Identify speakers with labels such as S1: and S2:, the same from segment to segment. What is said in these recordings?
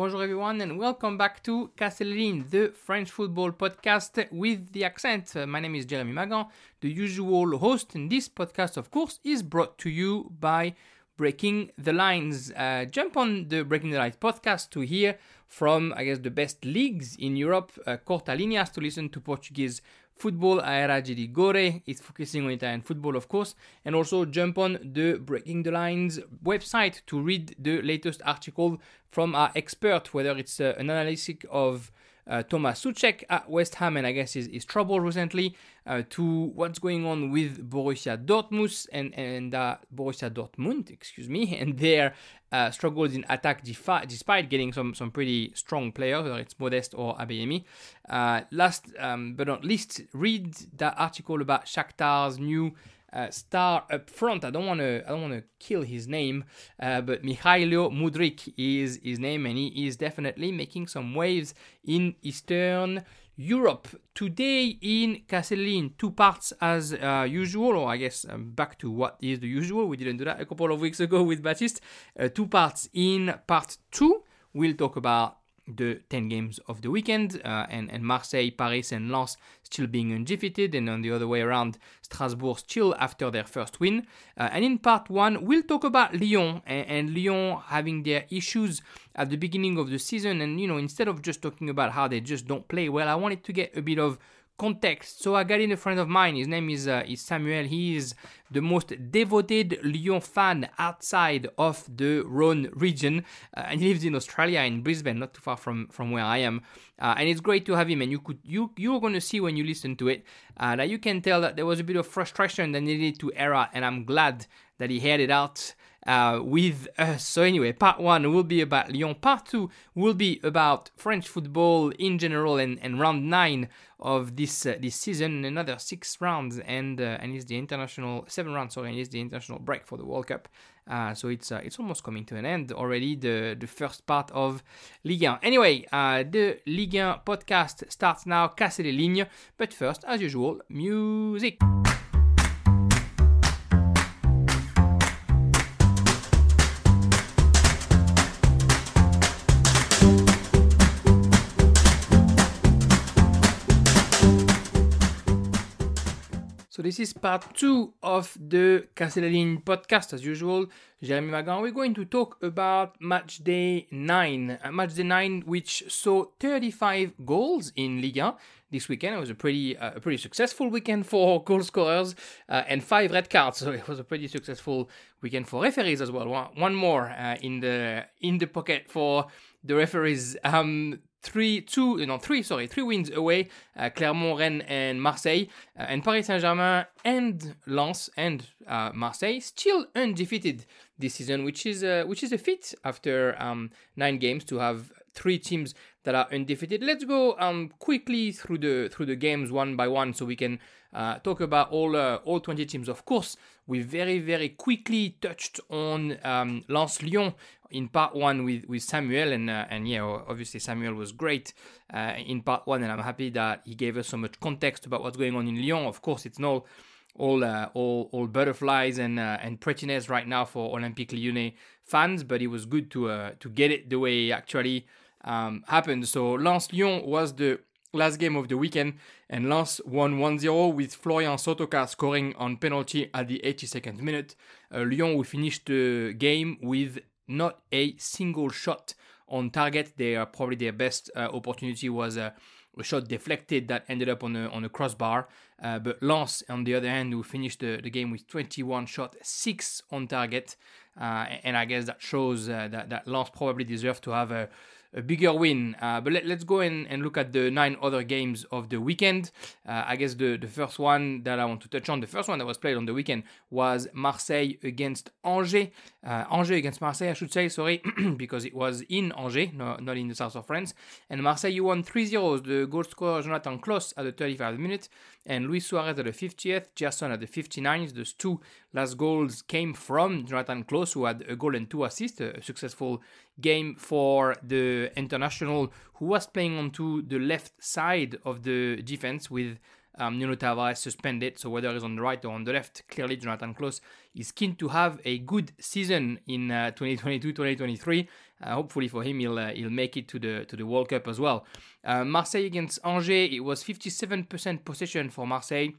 S1: Bonjour everyone and welcome back to Castelin, the French football podcast with the accent. My name is Jeremy Magan, the usual host, and this podcast, of course, is brought to you by Breaking the Lines. Uh, jump on the Breaking the Lines podcast to hear from, I guess, the best leagues in Europe, uh, Corta Linhas, to listen to Portuguese football a Era Gore. It's focusing on Italian football, of course, and also jump on the Breaking the Lines website to read the latest article from our expert, whether it's uh, an analysis of uh, Thomas Soucek at West Ham and I guess his, his trouble recently uh, to what's going on with Borussia Dortmund and, and uh, Borussia Dortmund, excuse me, and their uh, struggles in attack defi- despite getting some, some pretty strong players, whether it's Modeste or Adeyemi. Uh, last um, but not least, read that article about Shakhtar's new uh, star up front. I don't want to. I don't want to kill his name, uh, but Mykhailo Mudryk is his name, and he is definitely making some waves in Eastern Europe. Today in Castelin, two parts as uh, usual, or I guess um, back to what is the usual. We didn't do that a couple of weeks ago with Baptiste. Uh, two parts. In part two, we'll talk about the 10 games of the weekend, uh, and, and Marseille, Paris, and Lens still being undefeated, and on the other way around, Strasbourg still after their first win. Uh, and in part one, we'll talk about Lyon and, and, Lyon having their issues at the beginning of the season. And, you know, instead of just talking about how they just don't play well, I wanted to get a bit of context. So I got in a friend of mine. His name is uh, is Samuel. He is the most devoted Lyon fan outside of the Rhone region, uh, and he lives in Australia in Brisbane, not too far from from where I am. Uh, and it's great to have him. And you could you you're going to see when you listen to it uh, that you can tell that there was a bit of frustration that needed to air out, and I'm glad that he had it out uh, with us. So, anyway, part one will be about Lyon, part two will be about French football in general and, and round nine of this uh, this season. Another six rounds, and uh, and it's the international seven rounds. Sorry, and it's the international break for the World Cup. Uh, so it's uh, it's almost coming to an end already. The the first part of Ligue 1. Anyway, uh, the Ligue 1 podcast starts now. Casser les lignes, but first, as usual, music. This is part two of the Castellin podcast. As usual, Jeremy Magan. We're going to talk about match day nine. Uh, match day nine, which saw 35 goals in Liga this weekend. It was a pretty uh, a pretty successful weekend for goal scorers uh, and five red cards. So it was a pretty successful weekend for referees as well. One, one more uh, in the in the pocket for the referees. Um, three, two, no, three, sorry, three wins away, uh, Clermont, Rennes, and Marseille, uh, and Paris Saint-Germain and Lens and uh, Marseille still undefeated this season, which is uh, which is a feat after um, nine games to have three teams that are undefeated. Let's go um, quickly through the through the games one by one, so we can uh, talk about all uh, all 20 teams. Of course, we very very quickly touched on um, Lens Lyon in part one with, with Samuel, and uh, and yeah, obviously Samuel was great uh, in part one, and I'm happy that he gave us so much context about what's going on in Lyon. Of course, it's no all uh, all all butterflies and uh, and prettiness right now for Olympique Lyonnais fans, but it was good to uh, to get it the way actually um, happened. So Lens Lyon was the last game of the weekend, and Lens won 1-0 with Florian Sotoca scoring on penalty at the 82nd minute. Uh, Lyon will finish the game with not a single shot on target. They are probably their best uh, opportunity was a, a, shot deflected that ended up on a on a crossbar. Uh, but Lens, on the other hand, who finished the, the game with 21 shot, six on target, uh, and I guess that shows uh, that that Lens probably deserve to have a a bigger win. Uh, but let, us go in and look at the nine other games of the weekend. Uh, I guess the, the first one that I want to touch on, the first one that was played on the weekend was Marseille against Angers. Uh, Angers against Marseille, I should say, sorry, because it was in Angers, no, not in the south of France. And Marseille, you won 3 0. The goal scorer Jonathan Clauss at the 35th minute and Luis Suarez at the 50th, Gerson at the 59th. Those two last goals came from Jonathan Clauss, who had a goal and two assists, a successful game for the international who was playing onto the left side of the defense with um, Nuno Tavares suspended, so whether he's on the right or on the left, clearly Jonathan Clauss is keen to have a good season in 2022-2023. Uh, uh, hopefully for him, he'll uh, he'll make it to the to the World Cup as well. Uh, Marseille against Angers, it was 57% possession for Marseille.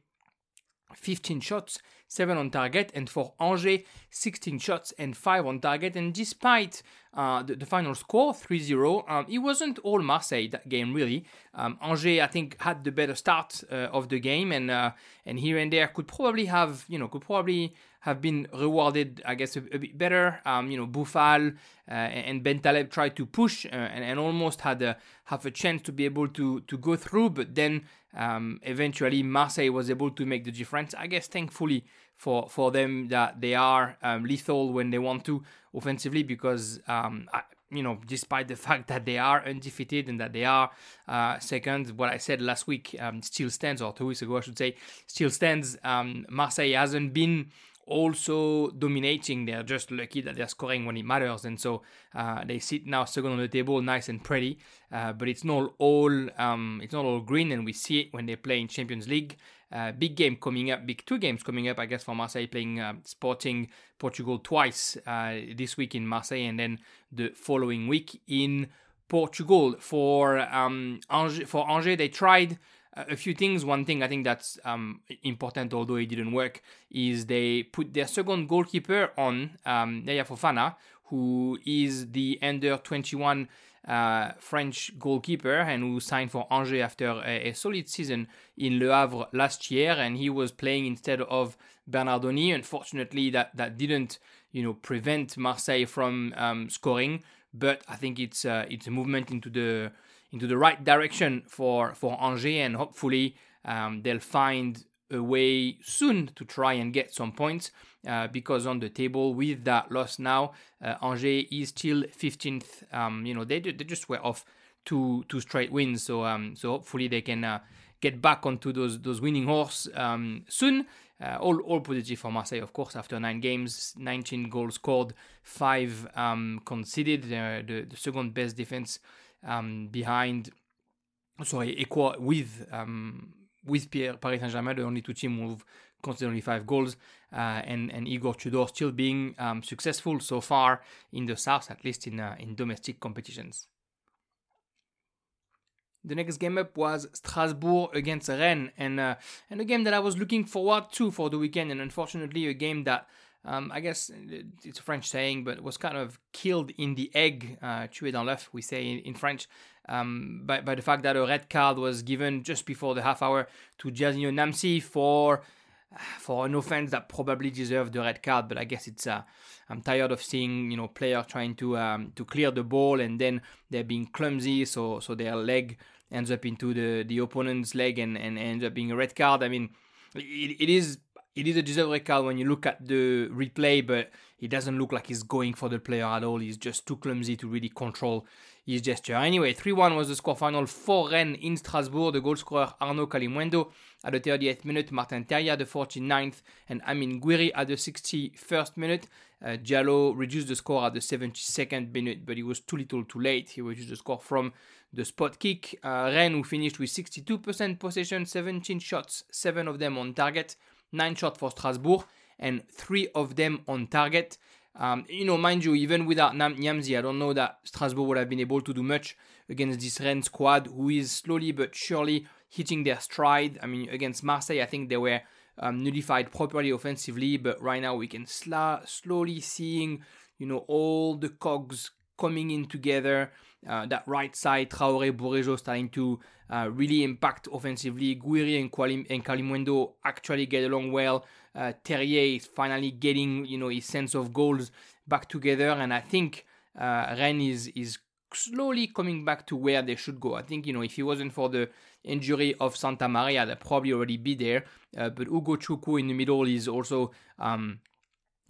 S1: 15 shots, 7 on target, and for Angers, 16 shots and 5 on target. And despite uh, the, the, final score, 3 0, um, it wasn't all Marseille that game, really. Um, Angers, I think, had the better start uh, of the game, and uh, and here and there could probably have, you know, could probably have been rewarded, I guess, a, a bit better. Um, you know, Boufal uh, and Bentaleb tried to push uh, and, and almost had a, have a chance to be able to to go through, but then um, eventually Marseille was able to make the difference. I guess, thankfully for for them, that they are um, lethal when they want to offensively, because um, I, you know, despite the fact that they are undefeated and that they are uh, second, what I said last week um, still stands, or two weeks ago, I should say, still stands. Um, Marseille hasn't been also dominating. They're just lucky that they're scoring when it matters, and so uh, they sit now second on the table, nice and pretty. Uh, but it's not all um, it's not all green, and we see it when they play in Champions League. Uh, big game coming up, big two games coming up, I guess, for Marseille playing uh, Sporting Portugal twice uh, this week in Marseille, and then the following week in Portugal. For um, for Angers, they tried a few things. One thing I think that's um, important, although it didn't work, is they put their second goalkeeper on um, Yahia Fofana, who is the under 21 uh, French goalkeeper and who signed for Angers after a, a, solid season in Le Havre last year, and he was playing instead of Bernardoni. Unfortunately, that that didn't you know prevent Marseille from um, scoring, but I think it's uh, it's a movement into the into the right direction for for Angers, and hopefully um, they'll find a way soon to try and get some points uh, because on the table with that loss now, uh, Angers is still 15th. Um, you know they they just were off two two straight wins, so um, so hopefully they can uh, get back onto those those winning horse um, soon. Uh, all, all positive for Marseille, of course, after nine games, 19 goals scored, five um, conceded, uh, the, the second best defense um, behind, sorry, equal with um, with Pierre, Paris Saint Germain, the only two teams who've conceded only five goals, uh, and and Igor Tudor still being um, successful so far in the south, at least in uh, in domestic competitions. The next game up was Strasbourg against Rennes, and uh, and a game that I was looking forward to for the weekend, and unfortunately a game that um, I guess it's a French saying, but was kind of killed in the egg, uh, tué dans l'œuf, we say in, in French, um, by, by the fact that a red card was given just before the half hour to Gerzino Nyamsi for for an offense that probably deserved the red card. But I guess it's uh, I'm tired of seeing you know players trying to um, to clear the ball and then they're being clumsy, so so their leg ends up into the the opponent's leg and and ends up being a red card. I mean, it, it is it is a deserved card when you look at the replay, but it doesn't look like he's going for the player at all. He's just too clumsy to really control his gesture. Anyway, 3 1 was the score final for Rennes in Strasbourg. The goal scorer Arnaud Kalimuendo at the 38th minute, Martin Terrier at the 49th, and Amine Gouiri at the 61st minute. Uh, Diallo reduced the score at the 72nd minute, but it was too little too late. He reduced the score from the spot kick. Uh, Rennes, who finished with 62% possession, 17 shots, 7 of them on target nine shots for Strasbourg, and three of them on target. Um, you know, mind you, even without Nam- I don't know that Strasbourg would have been able to do much against this Rennes squad, who is slowly but surely hitting their stride. I mean, against Marseille, I think they were um, nullified properly offensively, but right now we can sla- slowly seeing, you know, all the cogs coming in together. Uh, that right side, Traoré, Bourigeaud starting to uh, really impact offensively. Gouiri and, Qualim- and Kalimuendo actually get along well. Uh, Terrier is finally getting, you know, his sense of goals back together, and I think uh, is is slowly coming back to where they should go. I think, you know, if it wasn't for the injury of Santamaria, they'd probably already be there. Uh, but Ugochukwu in the middle is also um,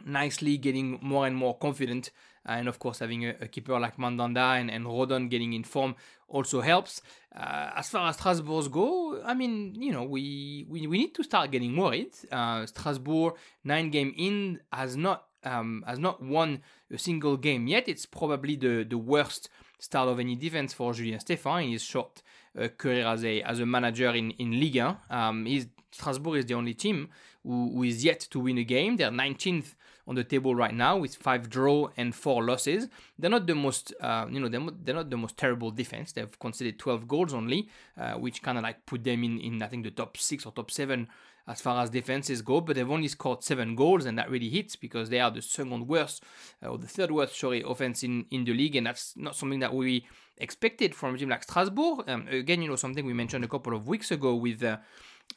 S1: nicely getting more and more confident. And of course, having a, a, keeper like Mandanda and, and Rodon getting in form also helps. Uh, as far as Strasbourg go, I mean, you know, we, we, we need to start getting worried. Uh, Strasbourg, nine game in, has not um, has not won a single game yet. It's probably the, the worst start of any defense for Julien Stéphan in his short uh, career as a as a manager in in Ligue 1. Um, he's, Strasbourg is the only team who, who is yet to win a game. They're 19th on the table right now with five draw and four losses. They're not the most, uh, you know, they're, they're not the most terrible defense. They've conceded 12 goals only, uh, which kind of like put them in, in I think the top six or top seven as far as defenses go, but they've only scored seven goals, and that really hits because they are the second worst uh, or the third worst, sorry, offense in, in the league, and that's not something that we expected from a team like Strasbourg. Um, again, you know, something we mentioned a couple of weeks ago with.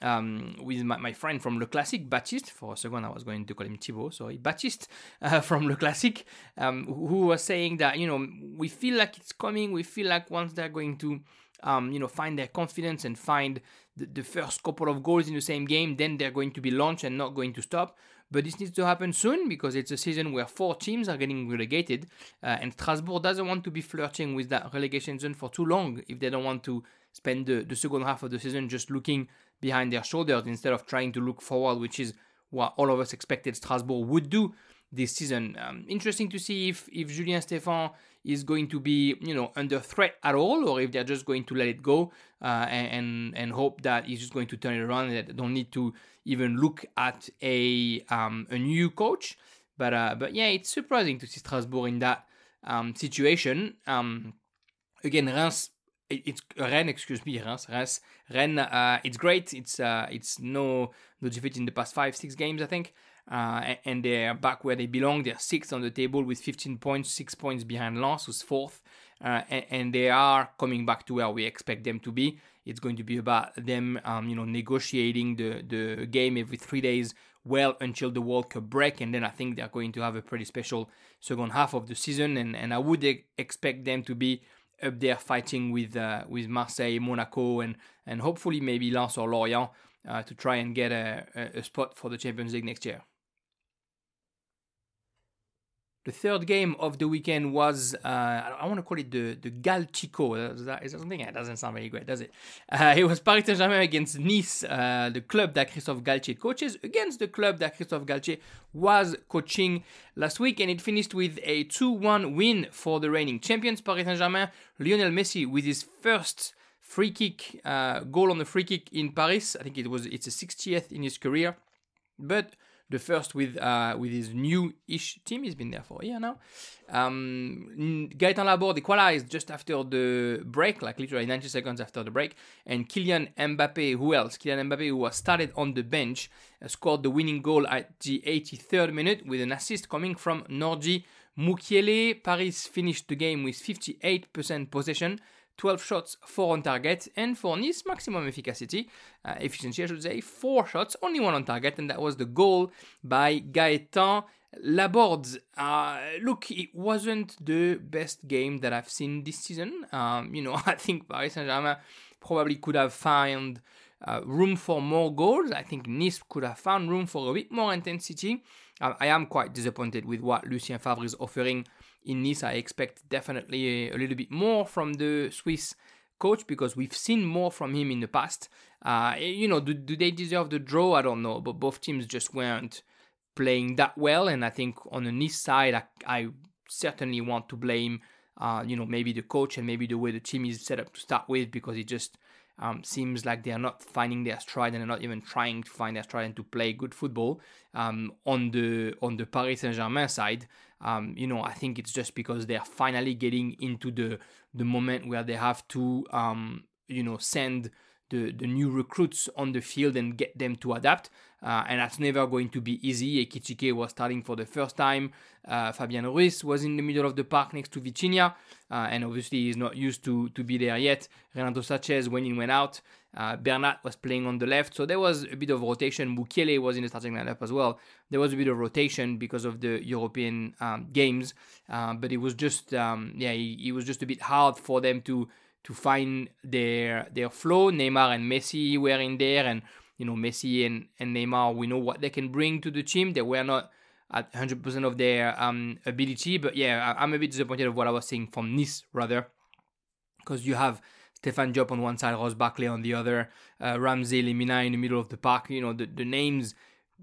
S1: Um, with my, my, friend from Le Classique, Baptiste. For a second, I was going to call him Thibaut, sorry, Baptiste uh, from Le Classique, um, who was saying that, you know, we feel like it's coming. We feel like once they're going to, um, you know, find their confidence and find the, the, first couple of goals in the same game, then they're going to be launched and not going to stop. But this needs to happen soon because it's a season where four teams are getting relegated, uh, and Strasbourg doesn't want to be flirting with that relegation zone for too long if they don't want to spend the, the second half of the season just looking behind their shoulders instead of trying to look forward, which is what all of us expected Strasbourg would do this season. Um, interesting to see if if Julien Stéphan is going to be you know under threat at all, or if they're just going to let it go uh, and and hope that he's just going to turn it around and that don't need to even look at a um, a new coach. But uh, but yeah, it's surprising to see Strasbourg in that um, situation. Um, again, Reims it's Rennes, excuse me, Reims, Reims, Rennes. Uh, it's great. It's uh, it's no no defeat in the past five six games, I think. Uh, and they're back where they belong. They're sixth on the table with 15 points, six points behind Lens, who's fourth. Uh, and, and, they are coming back to where we expect them to be. It's going to be about them, um, you know, negotiating the, the game every three days well until the World Cup break. And then I think they're going to have a pretty special second half of the season. And, and I would expect them to be up there fighting with uh, with Marseille, Monaco, and and hopefully maybe Lens or Lorient uh, to try and get a, a spot for the Champions League next year. The third game of the weekend was, uh, I want to call it the, the Galchico. Is that, is that something? It doesn't sound very great, does it? Uh, it was Paris Saint Germain against Nice, uh, the club that Christophe Galtier coaches, against the club that Christophe Galtier was coaching last week. And it finished with a 2 1 win for the reigning champions, Paris Saint Germain. Lionel Messi with his first free kick uh, goal on the free kick in Paris. I think it was it's a 60th in his career. But the first with uh, with his new-ish team. He's been there for a year now. Um, Gaetan Laborde equalized just after the break, like literally 90 seconds after the break. And Kylian Mbappe, who else? Kylian Mbappe, who was started on the bench, uh, scored the winning goal at the 83rd minute with an assist coming from Nordi Mukiele. Paris finished the game with 58% possession. 12 shots, 4 on target, and for Nice, maximum efficacy, uh, efficiency, I should say, 4 shots, only 1 on target, and that was the goal by Gaetan Laborde. Uh, look, it wasn't the best game that I've seen this season. Um, you know, I think Paris Saint Germain probably could have found uh, room for more goals. I think Nice could have found room for a bit more intensity. Uh, I am quite disappointed with what Lucien Favre is offering in Nice, I expect definitely a, a, little bit more from the Swiss coach because we've seen more from him in the past. Uh, you know, do, do they deserve the draw? I don't know, but both teams just weren't playing that well. And I think on the Nice side, I, I certainly want to blame, uh, you know, maybe the coach and maybe the way the team is set up to start with because it just um, seems like they are not finding their stride and they're not even trying to find their stride and to play good football. Um, on the on the Paris Saint Germain side, um, you know, I think it's just because they are finally getting into the the moment where they have to, um, you know, send the, the new recruits on the field and get them to adapt. Uh, and that's never going to be easy. Ekitike was starting for the first time. Uh, Fabian Ruiz was in the middle of the park next to Vitinha. Uh, and obviously he's not used to, to be there yet. Renato Sanchez went in, went out. Uh, Bernat was playing on the left. So there was a bit of rotation. Mukiele was in the starting lineup as well. There was a bit of rotation because of the European um, games. Uh, but it was just, um, yeah, it, it was just a bit hard for them to to find their their flow. Neymar and Messi were in there, and you know Messi and, and Neymar, we know what they can bring to the team. They were not at 100% of their um, ability, but yeah, I'm a bit disappointed of what I was seeing from Nice rather, because you have Stefan Job on one side, Ross Barkley on the other, uh, Ramsey Lemina in the middle of the park. You know the, the names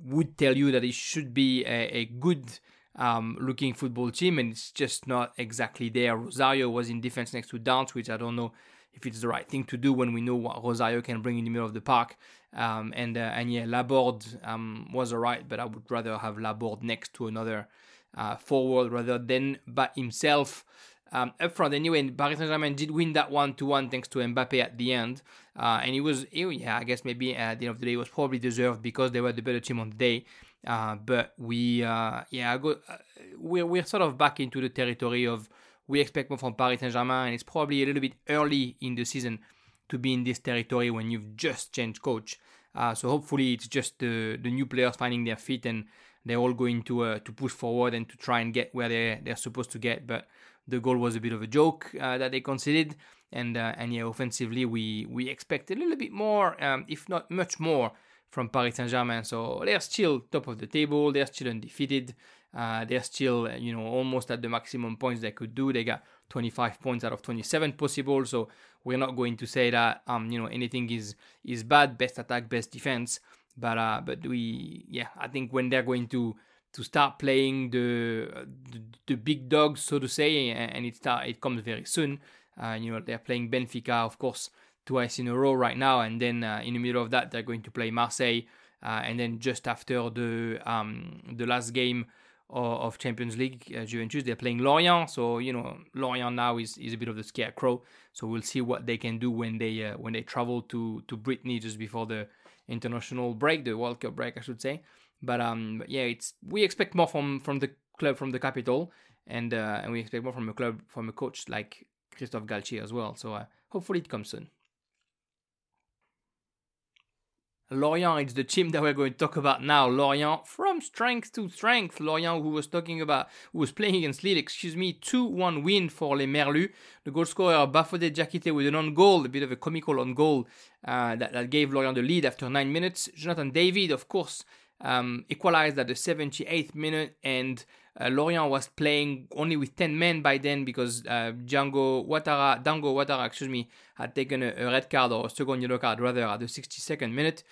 S1: would tell you that it should be a, a good um, looking football team, and it's just not exactly there. Rosario was in defense next to Downs, which I don't know if it's the right thing to do when we know what Rosario can bring in the middle of the park. Um, and uh, and yeah, Laborde um, was alright, but I would rather have Laborde next to another uh, forward rather than by himself um, up front. Anyway, And Paris Saint Germain did win that one to one thanks to Mbappe at the end, uh, and it was yeah, I guess maybe at the end of the day it was probably deserved because they were the better team on the day. Uh, but we uh, yeah, go, uh, we're we're sort of back into the territory of we expect more from Paris Saint Germain, and it's probably a little bit early in the season to be in this territory when you've just changed coach. Uh, so hopefully it's just the the new players finding their feet and they're all going to uh, to push forward and to try and get where they they're supposed to get. But the goal was a bit of a joke uh, that they conceded, and uh, and yeah, offensively we we expect a little bit more, um, if not much more, from Paris Saint Germain. So they're still top of the table. They're still undefeated. Uh, they're still, uh, you know, almost at the maximum points they could do. They got 25 points out of 27 possible. So we're not going to say that, um, you know, anything is is bad. Best attack, best defense. But uh, but we, yeah, I think when they're going to to start playing the the, the big dogs, so to say, and it start it comes very soon. Uh, you know, they're playing Benfica, of course, twice in a row right now, and then uh, in the middle of that, they're going to play Marseille, uh, and then just after the um, the last game of Champions League, uh, Juventus. They're playing Lorient, so you know Lorient now is, is a bit of the scarecrow. So we'll see what they can do when they uh, when they travel to to Brittany just before the international break, the World Cup break, I should say. But um, yeah, it's we expect more from from the club from the capital, and uh, and we expect more from a club from a coach like Christophe Galtier as well. So uh, hopefully it comes soon. Lorient is the team that we're going to talk about now. Lorient from strength to strength. Lorient, who was talking about, who was playing against Lille, excuse me, 2 1 win for Les Merlus. The goal scorer, Bafodé Diakité, with an on goal, a bit of a comical on goal uh, that, that gave Lorient the lead after 9 minutes. Jonathan David, of course, um, equalized at the 78th minute, and uh, Lorient was playing only with 10 men by then because uh, Django Ouattara, Dango Ouattara, excuse me, had taken a, a, red card or a second yellow card rather at the 62nd minute.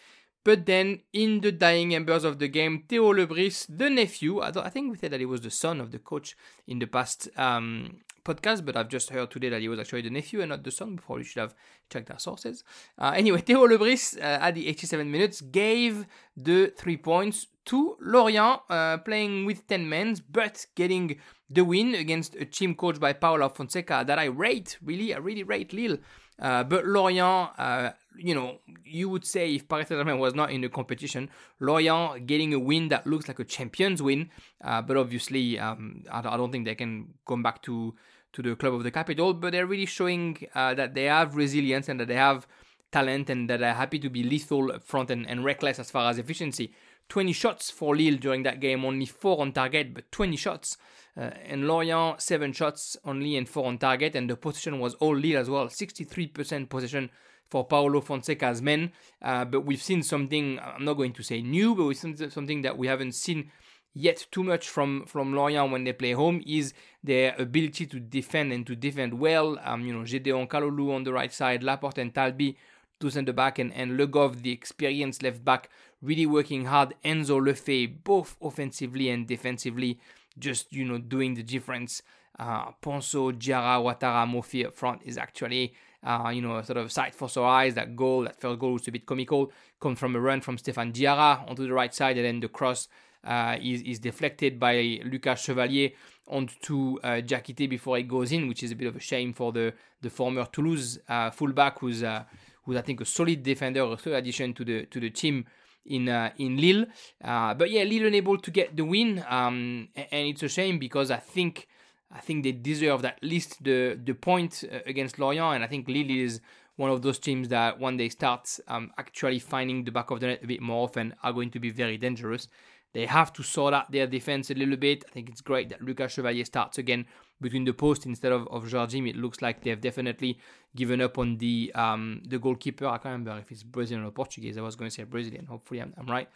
S1: But then, in the dying embers of the game, Theo Le Bris, the nephew, I, I, think we said that he was the son of the coach in the past um, podcast, but I've just heard today that he was actually the nephew and not the son. Before you should have checked our sources. Uh, anyway, Theo Le Bris, uh, at the 87 minutes, gave the three points to Lorient, uh, playing with 10 men, but getting the win against a team coached by Paulo Fonseca that I rate, really, I really rate Lille. Uh, but Lorient, uh, you know, you would say if Paris Saint-Germain was not in the competition, Lorient getting a win that looks like a champion's win, uh, but obviously um, I, I, don't think they can come back to to the club of the capital. But they're really showing uh, that they have resilience and that they have talent and that they're happy to be lethal up front and, and reckless as far as efficiency. 20 shots for Lille during that game, only four on target, but 20 shots. Uh, and Lorient, seven shots only and four on target, and the position was all Lille as well, 63% possession for Paulo Fonseca's men. Uh, but we've seen something, I'm not going to say new, but we've seen something that we haven't seen yet too much from, from Lorient when they play home is their ability to defend and to defend well. Um, you know, Gedeon Kalulu on the right side, Laporte and Talbi to centre back, and, and Le Goff, the experienced left back, really working hard. Enzo Le Fée, both offensively and defensively, just, you know, doing the difference. Uh, Diarra, Ouattara, Mofi up front is actually, uh, you know, sort of sight for sore eyes. That goal, that first goal was a bit comical, comes from a run from Stéphane Diarra onto the right side, and then the cross uh, is, is deflected by Lucas Chevalier onto uh, Diakité before it goes in, which is a bit of a shame for the, the former Toulouse uh, fullback who's, uh, who's, I think, a solid defender, a third addition to the, to the team in uh, in Lille. Uh, but yeah, Lille unable to get the win, um, and it's a shame because I think I think they deserve at least the the point uh, against Lorient, and I think Lille is one of those teams that when they start um, actually finding the back of the net a bit more often are going to be very dangerous. They have to sort out their defense a little bit. I think it's great that Lucas Chevalier starts again between the post instead of, of Jardim. It looks like they've definitely given up on the um, the goalkeeper. I can't remember if it's Brazilian or Portuguese. I was going to say Brazilian. Hopefully, I'm, I'm right.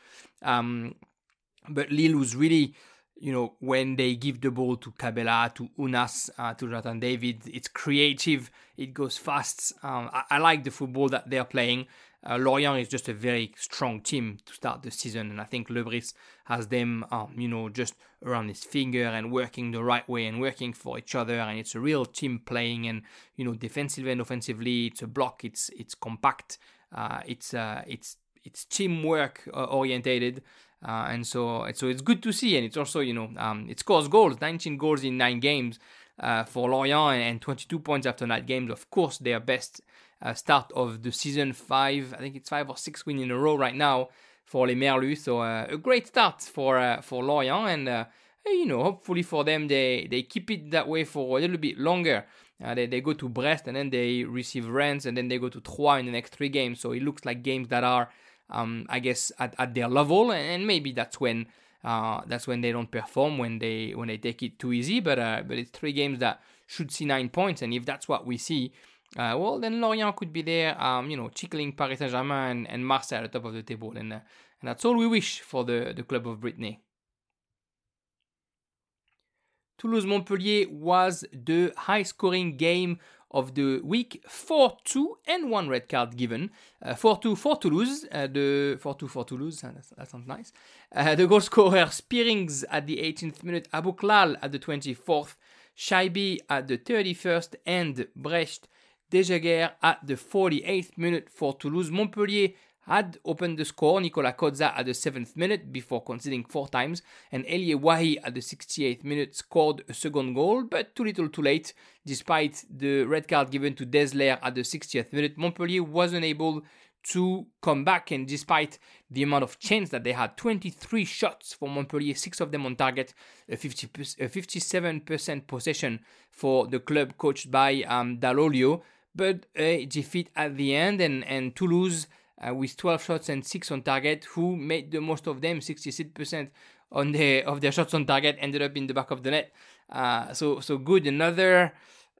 S1: Um, but Lille was really, you know, when they give the ball to Cabella, to Ounas, uh, to Jonathan David, it's creative. It goes fast. Um, I, I, like the football that they're playing. Uh, Lorient is just a very strong team to start the season, and I think Le Bris has them, um, you know, just around his finger and working the right way and working for each other. And it's a real team playing, and you know, defensively and offensively, it's a block. It's it's compact. Uh, it's uh, it's it's teamwork uh, orientated. Uh, and so, it's so it's good to see, and it's also, you know, um, it scores goals, 19 goals in nine games uh, for Lorient, and 22 points after nine games. Of course, their best uh, start of the season, five, I think it's five or six wins in a row right now for Les Merlus. So uh, a great start for uh, for Lorient, and uh, you know, hopefully for them, they they keep it that way for a little bit longer. they, they go to Brest and then they receive Rennes and then they go to Troyes in the next three games. So it looks like games that are um, I guess at, at their level, and maybe that's when uh, that's when they don't perform when they when they take it too easy. But uh, but it's three games that should see nine points, and if that's what we see, uh, well then Lorient could be there, um, you know, tickling Paris Saint Germain and, and Marseille at the top of the table, and uh, and that's all we wish for the the club of Brittany. Toulouse Montpellier was the high scoring game of the week 4-2 and one red card given. 4-2 uh, for Toulouse, uh, the 4-2 for Toulouse, that sounds nice. Uh, the goal scorer Spierings at the 18th minute, Aboukhlal at the 24th, Chaïbi at the 31st, and Brecht Dejaegere at the 48th minute for Toulouse. Montpellier had opened the score. Nicola Cozza at the 7th minute before conceding four times, and Elye Wahi at the 68th minute scored a second goal, but too little too late. Despite the red card given to Desler at the 60th minute, Montpellier wasn't able to come back, and despite the amount of chance that they had 23 shots for Montpellier, six of them on target, a, 50, a 57% possession for the club coached by um, Dall'Oglio, but a defeat at the end, and, and Toulouse uh, with 12 shots and 6 on target, who made the most of them, 66% on the, of their shots on target ended up in the back of the net. Uh, so so good. Another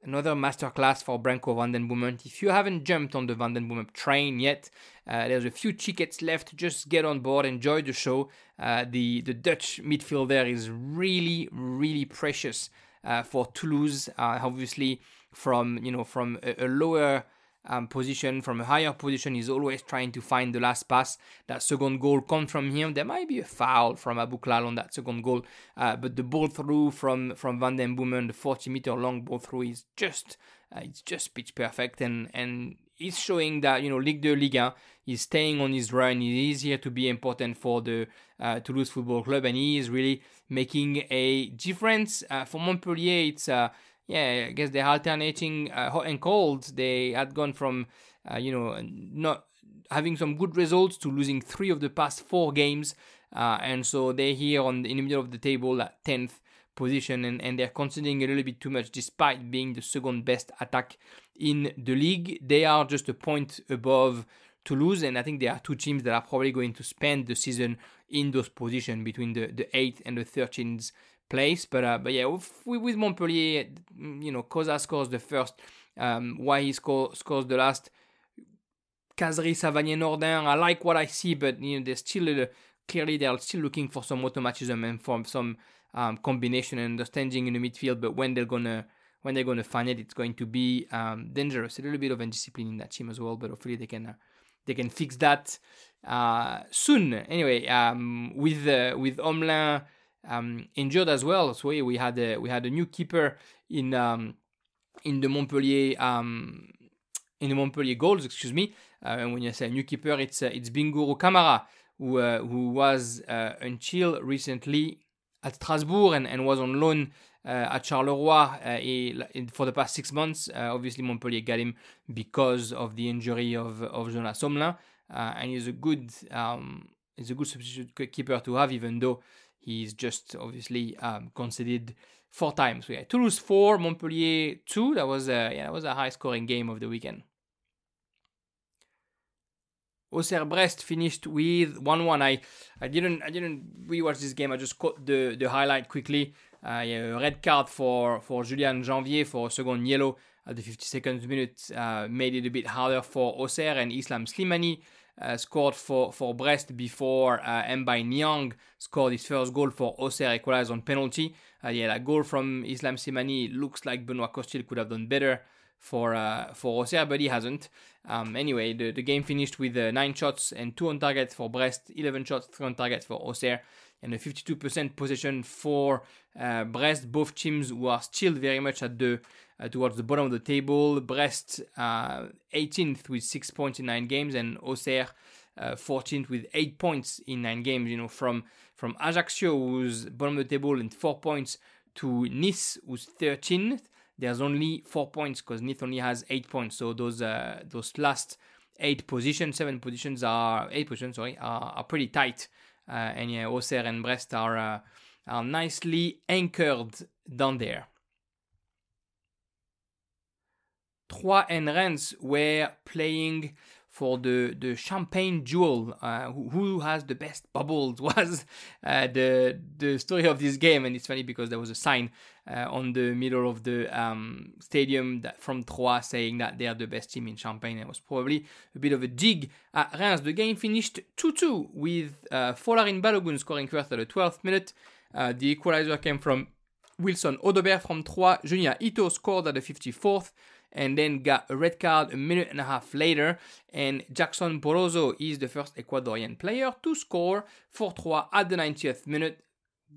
S1: another masterclass for Branko van den Boomen. If you haven't jumped on the van den Boomen train yet, uh, there's a few tickets left. Just get on board, enjoy the show. Uh, the the Dutch midfielder is really really precious uh, for Toulouse. Uh, obviously, from you know from a, a lower um, position, from a higher position, he's always trying to find the last pass. That second goal comes from him. There might be a foul from Aboukhlal on that second goal, uh, but the ball through from from Van den Boomen, the 40 meter long ball through, is just uh, it's just pitch perfect, and and he's showing that you know Ligue 2 Liga is staying on his run. He is here to be important for the uh, Toulouse Football Club, and he is really making a difference uh, for Montpellier. It's uh, yeah, I guess they're alternating uh, hot and cold. They had gone from, uh, you know, not having some good results to losing three of the past four games, uh, and so they're here on in the middle of the table at tenth position, and, and they're conceding a little bit too much despite being the second best attack in the league. They are just a point above Toulouse, and I think there are two teams that are probably going to spend the season in those positions between the the eighth and the thirteenth place. But uh, but yeah, with, with Montpellier, you know, Cozza scores the first, um, he score, scores the last. Khazri, Savanier, Nordin. I like what I see, but you know, they're still uh, clearly they're still looking for some automatism and for some um, combination and understanding in the midfield. But when they're gonna when they're gonna find it, it's going to be um, dangerous. A little bit of indiscipline in that team as well, but hopefully they can uh, they can fix that uh, soon. Anyway, um, with uh, with Omlin um, injured as well. So we had a, we had a new keeper in um, in the Montpellier um, in the Montpellier goals. Excuse me. Uh, and when you say new keeper, it's uh, it's Bingourou Kamara who uh, who was uh, until recently at Strasbourg and, and was on loan uh, at Charleroi uh, for the past six months. obviously, Montpellier got him because of the injury of of Jonas Omlin, and he's a good um, he's a good substitute keeper to have, even though He's just obviously um, conceded four times. We had Toulouse four, Montpellier two. That was a yeah, that was a high scoring game of the weekend. Auxerre Brest finished with 1-1. I, I didn't I didn't rewatch this game. I just caught the, the highlight quickly. Uh, yeah, a red card for for Julian Janvier for a second yellow at the 52nd minute uh, made it a bit harder for Auxerre and Islam Slimani uh, scored for, for Brest before uh, M'Baye Niang scored his first goal for Auxerre equalized on penalty. Uh, yeah, that goal from Islam Slimani looks like Benoit Costil could have done better for uh, for Auxerre, but he hasn't. Um, anyway, the, the game finished with uh, 9 shots and 2 on target for Brest, 11 shots, 3 on target for Auxerre, and a 52% possession for uh, Brest. Both teams who are still very much at the uh, towards the bottom of the table. Brest 18th uh, with 6 points in 9 games, and Auxerre 14th uh, with 8 points in 9 games. You know, from, from Ajaccio, who's bottom of the table and 4 points, to Nice, who's 13th there's only four points because Nice only has eight points. So those uh, those last eight positions, seven positions are eight positions, sorry, are, are pretty tight. And yeah, Auxerre and Brest are uh, are nicely anchored down there. Troyes and Reims were playing for the, the champagne jewel, uh, who, who, has the best bubbles was uh, the the story of this game, and it's funny because there was a sign uh, on the middle of the um, stadium that, from Troyes saying that they are the best team in Champagne. It was probably a bit of a dig at Reims. The game finished 2-2 with uh, Folarin Balogun scoring first at the 12th minute. Uh, the equalizer came from Wilson Odobert from Troyes. Junya Ito scored at the 54th and then got a red card a minute and a half later. And Jackson Porozo is the first Ecuadorian player to score for Troyes at the 90th minute,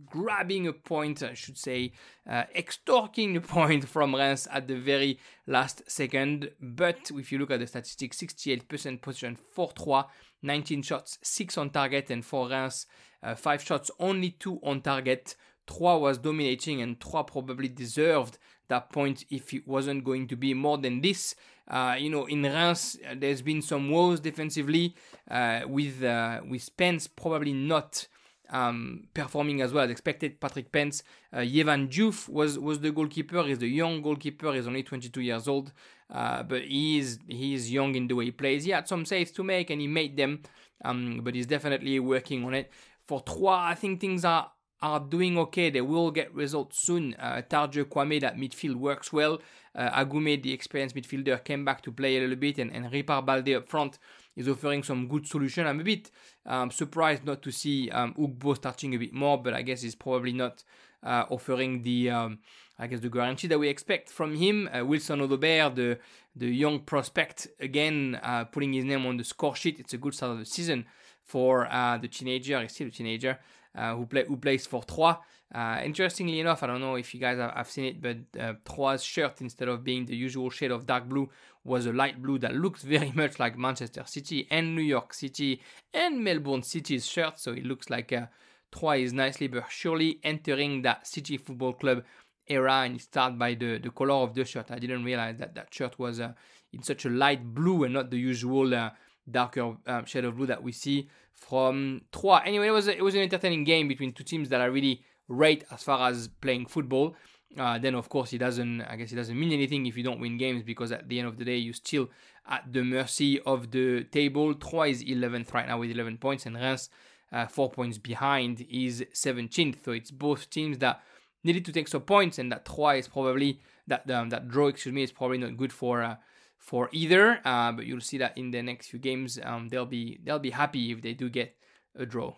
S1: grabbing a point, I should say, uh, extorting a point from Reims at the very last second. But if you look at the statistics, 68% possession for Troyes, 19 shots, 6 on target, and for Reims, uh, 5 shots, only 2 on target. Troyes was dominating, and Troyes probably deserved that point if it wasn't going to be more than this. Uh, you know, in Reims, uh, there's been some woes defensively uh, with uh, with Spence probably not um, performing as well as expected. Patrick Spence, uh, Yevan was was the goalkeeper. He's the young goalkeeper. He's only 22 years old, uh, but he is he is young in the way he plays. He had some saves to make and he made them, um, but he's definitely working on it. For Troyes, I think things are are doing okay. They will get results soon. Uh, Tardieu Kwame, that midfield works well. Uh, Agoume, the experienced midfielder, came back to play a little bit, and, and Ripar Balde up front is offering some good solution. I'm a bit um, surprised not to see um, Ugbo starting a bit more, but I guess he's probably not uh, offering the um, I guess the guarantee that we expect from him. Uh, Wilson Odobert, the the young prospect, again uh, putting his name on the score sheet. It's a good start of the season for uh, the teenager. He's still a teenager uh, who play who plays for Troyes. Uh, interestingly enough, I don't know if you guys have, have seen it, but uh, Troyes' shirt, instead of being the usual shade of dark blue, was a light blue that looks very much like Manchester City and New York City and Melbourne City's shirt. So it looks like uh, Troyes is nicely but surely entering that City Football Club era, and it starts by the, the color of the shirt. I didn't realize that that shirt was uh, in such a light blue and not the usual uh, darker uh, shade of blue that we see from Troyes. Anyway, it was a, it was an entertaining game between two teams that are really rate as far as playing football. Uh, then of course it doesn't. I guess it doesn't mean anything if you don't win games because at the end of the day you're still at the mercy of the table. Troyes is 11th right now with 11 points and Reims uh, four points behind is 17th. So it's both teams that needed to take some points and that Troyes is probably that um, that draw excuse me is probably not good for uh, for either. Uh, but you'll see that in the next few games um, they'll be they'll be happy if they do get a draw.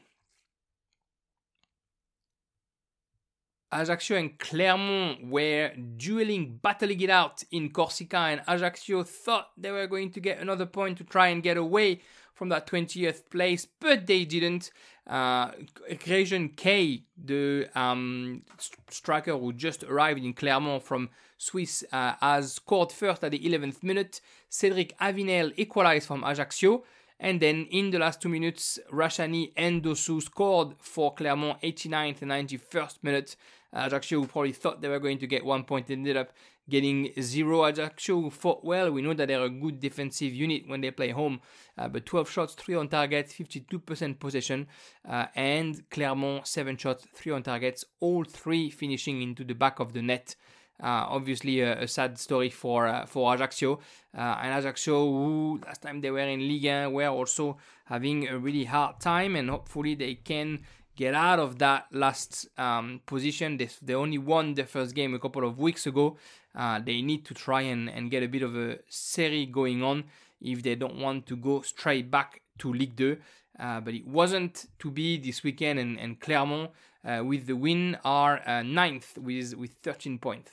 S1: Ajaccio and Clermont were dueling, battling it out in Corsica, and Ajaccio thought they were going to get another point to try and get away from that 20th place, but they didn't. Uh, K, the um, striker who just arrived in Clermont from Swiss, uh, has scored first at the 11th minute. Cedric Avinel equalized from Ajaccio. And then in the last two minutes, Rashani and Dossou scored for Clermont 89th and 91st minute. Ajaccio probably thought they were going to get one point, ended up getting zero. Ajaccio fought well. We know that they're a good defensive unit when they play home, uh, but 12 shots, 3 on target, 52% possession, uh, and Clermont 7 shots, 3 on targets, all three finishing into the back of the net. Uh, obviously, a, a, sad story for uh, for Ajaccio. Uh, and Ajaccio, who last time they were in Ligue 1, were also having a really hard time, and hopefully they can get out of that last um, position. They, they only won their first game a couple of weeks ago. Uh, they need to try and, and get a bit of a series going on if they don't want to go straight back to Ligue 2. Uh, but it wasn't to be this weekend, and, and Clermont, uh, with the win, are ninth with, with 13 points.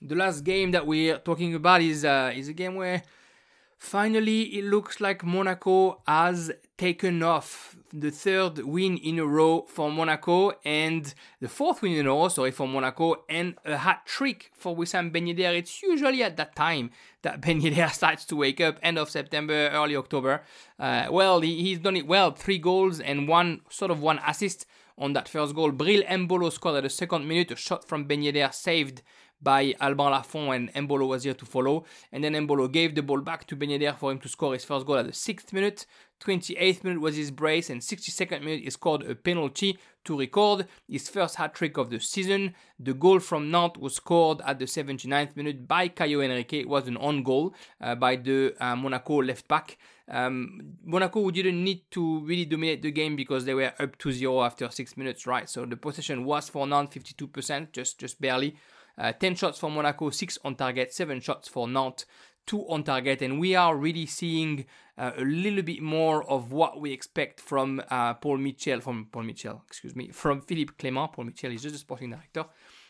S1: The last game that we're talking about is uh, is a game where finally it looks like Monaco has taken off the third win in a row for Monaco and the fourth win in a row, sorry, for Monaco and a hat trick for Wissam Ben Yedder. It's usually at that time that Ben Yedder starts to wake up, end of September, early October. Uh, well, he, he's done it well, three goals and one sort of one assist on that first goal. Breel Embolo scored at the second minute, a shot from Ben Yedder saved by Alban Lafont and Embolo was here to follow. And then Embolo gave the ball back to Ben for him to score his first goal at the 6th minute. 28th minute was his brace and 62nd minute he scored a penalty to record his first hat trick of the season. The goal from Nantes was scored at the 79th minute by Caio Henrique. It was an on goal uh, by the uh, Monaco left back. Um, Monaco didn't need to really dominate the game because they were up 2-0 after 6 minutes, right? So the possession was for Nantes 52%, just just barly. Uh, 10 shots for Monaco, 6 on target, 7 shots for Nantes, 2 on target. And we are really seeing uh, a little bit more of what we expect from uh, Paul Mitchell, from Paul Mitchell, excuse me, from Philippe Clement. Paul Mitchell is just a sporting director.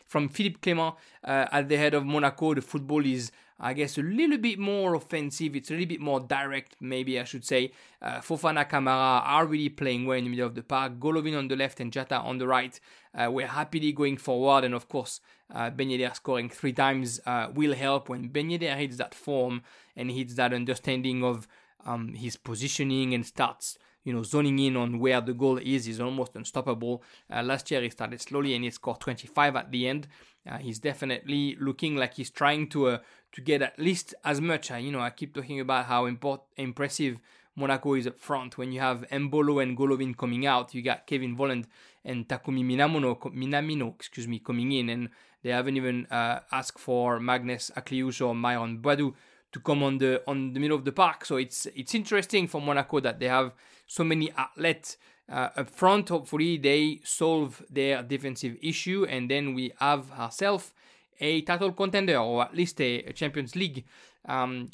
S1: From Philippe Clement uh, at the head of Monaco, the football is I guess a little bit more offensive. It's a little bit more direct, maybe I should say. Uh, Fofana Camara are really playing well in the middle of the park. Golovin on the left and Diatta on the right. Uh, we're happily going forward, and of course, uh, Ben Yedder scoring three times uh, will help when Ben Yedder hits that form and hits that understanding of um, his positioning and starts you know, zoning in on where the goal is is almost unstoppable. Uh, last year he started slowly and he scored 25 at the end. Uh, he's definitely looking like he's trying to uh, to get at least as much. Uh, you know, I keep talking about how import- impressive Monaco is up front. When you have Embolo and Golovin coming out, you got Kevin Volland and Takumi Minamino, Minamino, excuse me, coming in, and they haven't even uh, asked for Maghnes Akliouche or Myron Boadu to come on the on the middle of the park. So it's it's interesting for Monaco that they have so many athletes uh, up front. Hopefully, they solve their defensive issue, and then we have ourselves a title contender, or at least a, a Champions League um,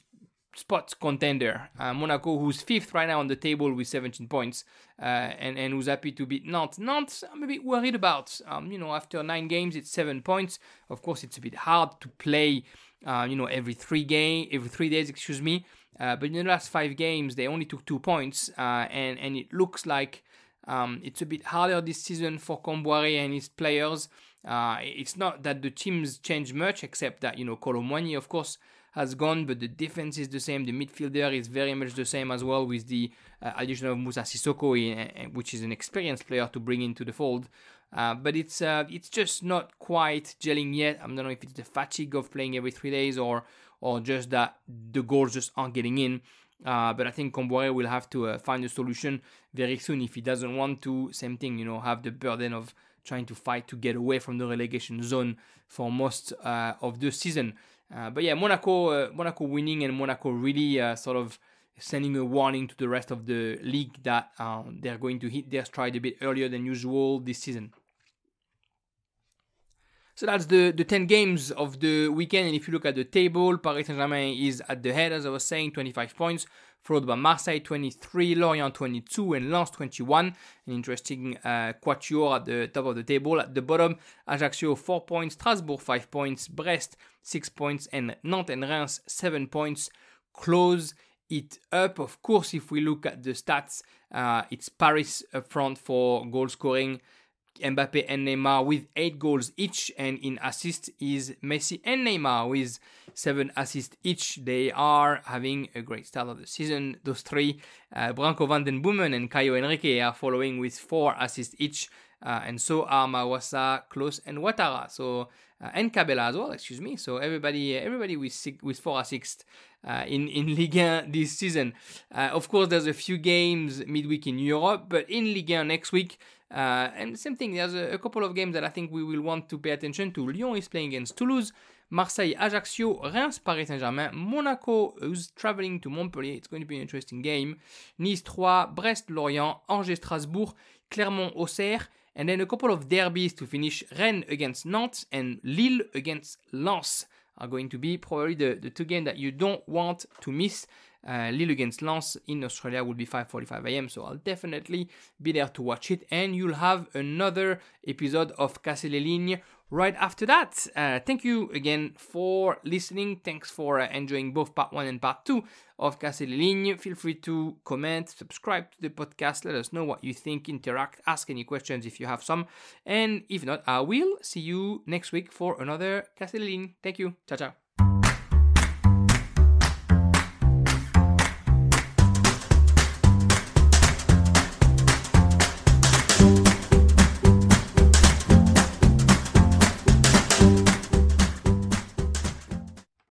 S1: spot contender. Uh, Monaco, who's fifth right now on the table with 17 points, uh, and and who's happy to beat Nantes. Nantes, I'm a bit worried about. Um, you know, after nine games, it's seven points. Of course, it's a bit hard to play. Uh, you know, every three game, every three days, excuse me. Uh, but in the last five games, they only took two points, uh, and and it looks like um, it's a bit harder this season for Kombouaré and his players. Uh, it's not that the teams change much, except that you know Kolo Muani, of course, has gone, but the defense is the same. The midfielder is very much the same as well, with the uh, addition of Moussa Sissoko, in, which is an experienced player to bring into the fold. Uh, but it's uh, it's just not quite gelling yet. I don't know if it's the fatigue of playing every three days or or just that the goals just aren't getting in. Uh, but I think Kombouaré will have to uh, find a solution very soon if he doesn't want to. Same thing, you know, have the burden of trying to fight to get away from the relegation zone for most uh, of the season. But yeah, Monaco, Monaco winning and Monaco really sort of sending a warning to the rest of the league that they're going to hit their stride a bit earlier than usual this season. So that's the, the 10 games of the weekend. And if you look at the table, Paris Saint Germain is at the head, as I was saying, 25 points, followed by Marseille 23, Lorient 22, and Lens 21. An interesting uh, quatuor at the top of the table. At the bottom, Ajaccio 4 points, Strasbourg 5 points, Brest 6 points, and Nantes and Reims 7 points. Close it up. Of course, if we look at the stats, uh, it's Paris up front for goal scoring. Mbappe and Neymar with eight goals each, and in assists is Messi and Neymar with seven assists each. They are having a great start of the season. Those three, uh, Branco van den Boomen and Caio Henrique, are following with four assists each, uh, and so are Mawassa, Clauss, and Ouattara. So uh, and Cabella as well, excuse me. So everybody, everybody with six, with four assists uh, in in Ligue 1 this season. Uh, of course, there's a few games midweek in Europe, but in Ligue 1 next week. Uh, and same thing, there's a, a, couple of games that I think we will want to pay attention to. Lyon is playing against Toulouse, Marseille, Ajaccio, Reims, Paris Saint-Germain, Monaco who's traveling to Montpellier. It's going to be an interesting game. Nice 3, Brest, Lorient, Angers, Strasbourg, Clermont, Auxerre, and then a couple of derbies to finish. Rennes against Nantes and Lille against Lens are going to be probably the, the two games that you don't want to miss. uh, Lille against Lens in Australia will be 5:45 a.m. So I'll definitely be there to watch it, and you'll have another episode of Casse les Lignes right after that. Uh, thank you again for listening. Thanks for uh, enjoying both part one and part two of Lignes. Feel free to comment, subscribe to the podcast, let us know what you think, interact, ask any questions if you have some. And if not, I will see you next week for another Lignes. Thank you. Ciao, ciao.